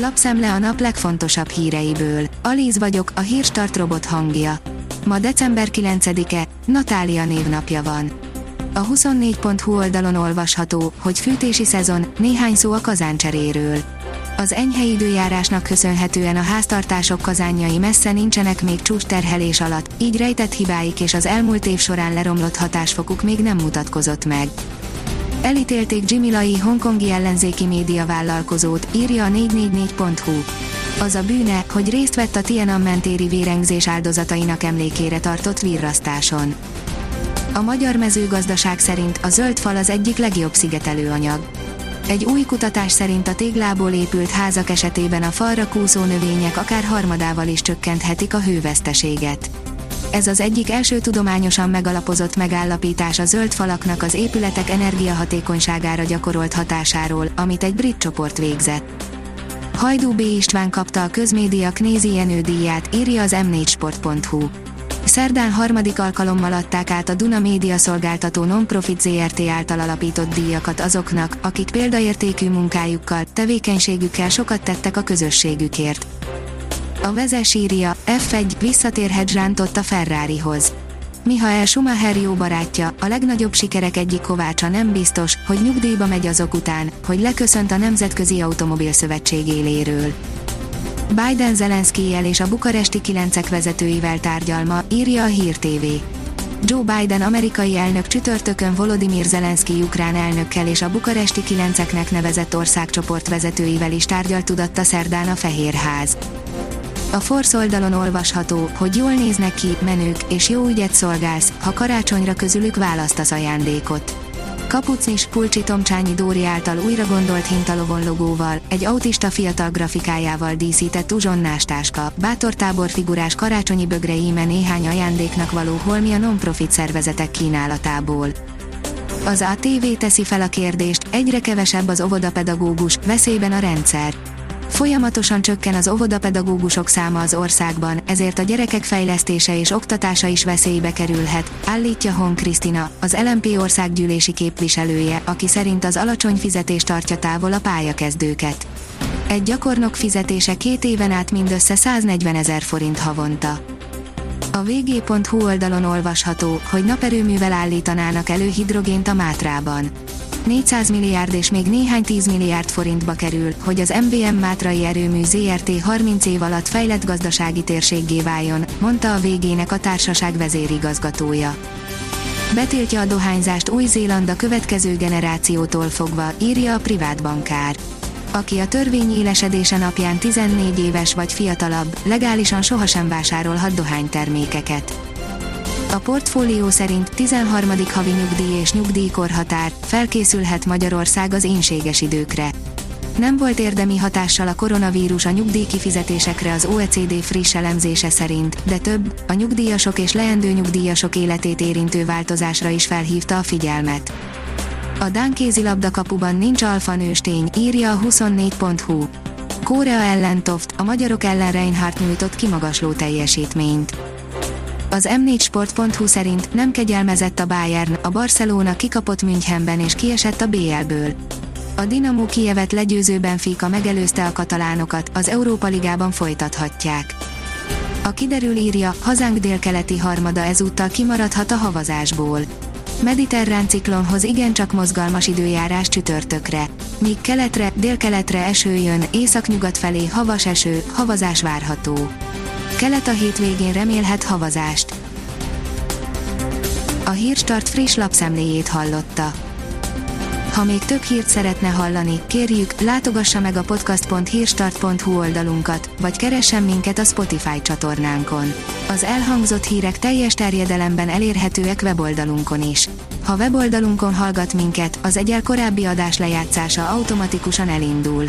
Lapszemle a nap legfontosabb híreiből. Alíz vagyok, a hírstart robot hangja. Ma december 9-e, Natália névnapja van. A 24.hu oldalon olvasható, hogy fűtési szezon, néhány szó a kazáncseréről. Az enyhe időjárásnak köszönhetően a háztartások kazánjai messze nincsenek még csúcsterhelés alatt, így rejtett hibáik és az elmúlt év során leromlott hatásfokuk még nem mutatkozott meg. Elítélték Jimmy Lai hongkongi ellenzéki média vállalkozót, írja a 444.hu. Az a bűne, hogy részt vett a Tiananmen téri vérengzés áldozatainak emlékére tartott virrasztáson. A magyar mezőgazdaság szerint a zöld fal az egyik legjobb szigetelőanyag. Egy új kutatás szerint a téglából épült házak esetében a falra kúszó növények akár harmadával is csökkenthetik a hőveszteséget. Ez az egyik első tudományosan megalapozott megállapítás a zöld falaknak az épületek energiahatékonyságára gyakorolt hatásáról, amit egy brit csoport végzett. Hajdú B. István kapta a közmédia Knézi Jenő díját, írja az m4sport.hu. Szerdán harmadik alkalommal adták át a Duna Média szolgáltató Nonprofit ZRT által alapított díjakat azoknak, akik példaértékű munkájukkal, tevékenységükkel sokat tettek a közösségükért. A vezes írja, F1 visszatérhet zsántott a Ferrarihoz. Mihael Schumacher jó barátja, a legnagyobb sikerek egyik kovácsa nem biztos, hogy nyugdíjba megy azok után, hogy leköszönt a Nemzetközi Automobil Szövetség éléről. Biden Zelenszkijel és a bukaresti kilencek vezetőivel tárgyal ma, írja a Hír TV. Joe Biden amerikai elnök csütörtökön Volodymyr Zelenszky ukrán elnökkel és a bukaresti kilenceknek nevezett országcsoport vezetőivel is tárgyalt tudatta szerdán a Fehérház. A Force oldalon olvasható, hogy jól néznek ki, menők, és jó ügyet szolgálsz, ha karácsonyra közülük választasz ajándékot. Kapucnis, Pulcsi Tomcsányi Dóri által újra gondolt hintalovon logóval, egy autista fiatal grafikájával díszített uzsonnás táska, bátortábor figurás karácsonyi bögre íme néhány ajándéknak való holmi a non-profit szervezetek kínálatából. Az ATV teszi fel a kérdést, egyre kevesebb az óvodapedagógus, veszélyben a rendszer. Folyamatosan csökken az óvodapedagógusok száma az országban, ezért a gyerekek fejlesztése és oktatása is veszélybe kerülhet, állítja Hon Krisztina, az LMP országgyűlési képviselője, aki szerint az alacsony fizetés tartja távol a pályakezdőket. Egy gyakornok fizetése két éven át mindössze 140 ezer forint havonta. A vg.hu oldalon olvasható, hogy naperőművel állítanának elő hidrogént a Mátrában 400 milliárd és még néhány 10 milliárd forintba kerül, hogy az MVM Mátrai Erőmű ZRT 30 év alatt fejlett gazdasági térséggé váljon, mondta a végének a társaság vezérigazgatója. Betiltja a dohányzást Új-Zéland a következő generációtól fogva, írja a privát bankár. Aki a törvény élesedése napján 14 éves vagy fiatalabb, legálisan sohasem vásárolhat dohánytermékeket. A portfólió szerint 13. havi nyugdíj és nyugdíjkorhatár, felkészülhet Magyarország az énséges időkre. Nem volt érdemi hatással a koronavírus a nyugdíjkifizetésekre az OECD friss elemzése szerint, de több, a nyugdíjasok és leendő nyugdíjasok életét érintő változásra is felhívta a figyelmet. A Dán kézilabda kapuban nincs alfa nőstény, írja a 24.hu. Korea ellen Toft, a magyarok ellen Reinhardt nyújtott kimagasló teljesítményt. Az m4sport.hu szerint nem kegyelmezett a Bayern, a Barcelona kikapott Münchenben és kiesett a BL-ből. A Dinamo Kijevet legyőzőben Fika megelőzte a katalánokat, az Európa Ligában folytathatják. A kiderül írja, hazánk délkeleti harmada ezúttal kimaradhat a havazásból. Mediterrán ciklonhoz igencsak mozgalmas időjárás csütörtökre. Míg keletre, délkeletre eső jön, északnyugat felé havas eső, havazás várható. Kelet a hétvégén remélhet havazást. A Hírstart friss lapszemléjét hallotta. Ha még több hírt szeretne hallani, kérjük, látogassa meg a podcast.hírstart.hu oldalunkat, vagy keressen minket a Spotify csatornánkon. Az elhangzott hírek teljes terjedelemben elérhetőek weboldalunkon is. Ha weboldalunkon hallgat minket, az egyel korábbi adás lejátszása automatikusan elindul